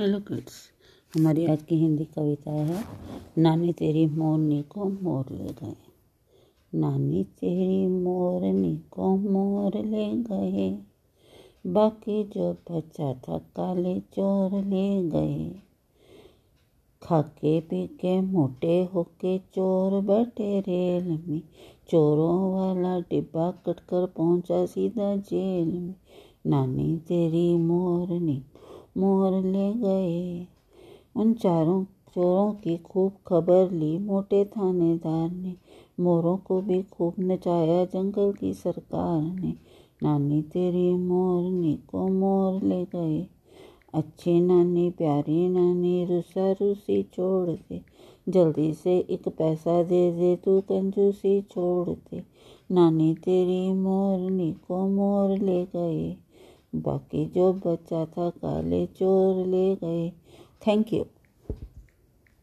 Hello kids, हमारी आज की हिंदी कविता है, नानी तेरी मोरनी को मोर ले गए। नानी तेरी मोरनी को मोर ले गए, बाकी जो बच्चा था काले चोर ले गए। खाके पी के मोटे होके चोर बैठे रेल में, चोरों वाला डिब्बा कटकर पहुँचा सीधा जेल में। नानी तेरी मोरनी मोर ले गए। उन चारों चोरों की खूब खबर ली। मोटे थानेदार ने, मोरों को भी खूब नचाया। जंगल की सरकार ने, नानी तेरी मोरनी को मोर ले गए। अच्छी नानी, प्यारी नानी, रुसा रूसी छोड़ दे। जल्दी से एक पैसा दे दे, तू कंजूसी छोड़ दे। नानी तेरी मोरनी को मोर ले गए। बाकी जो बचा था काले चोर ले गए। Thank you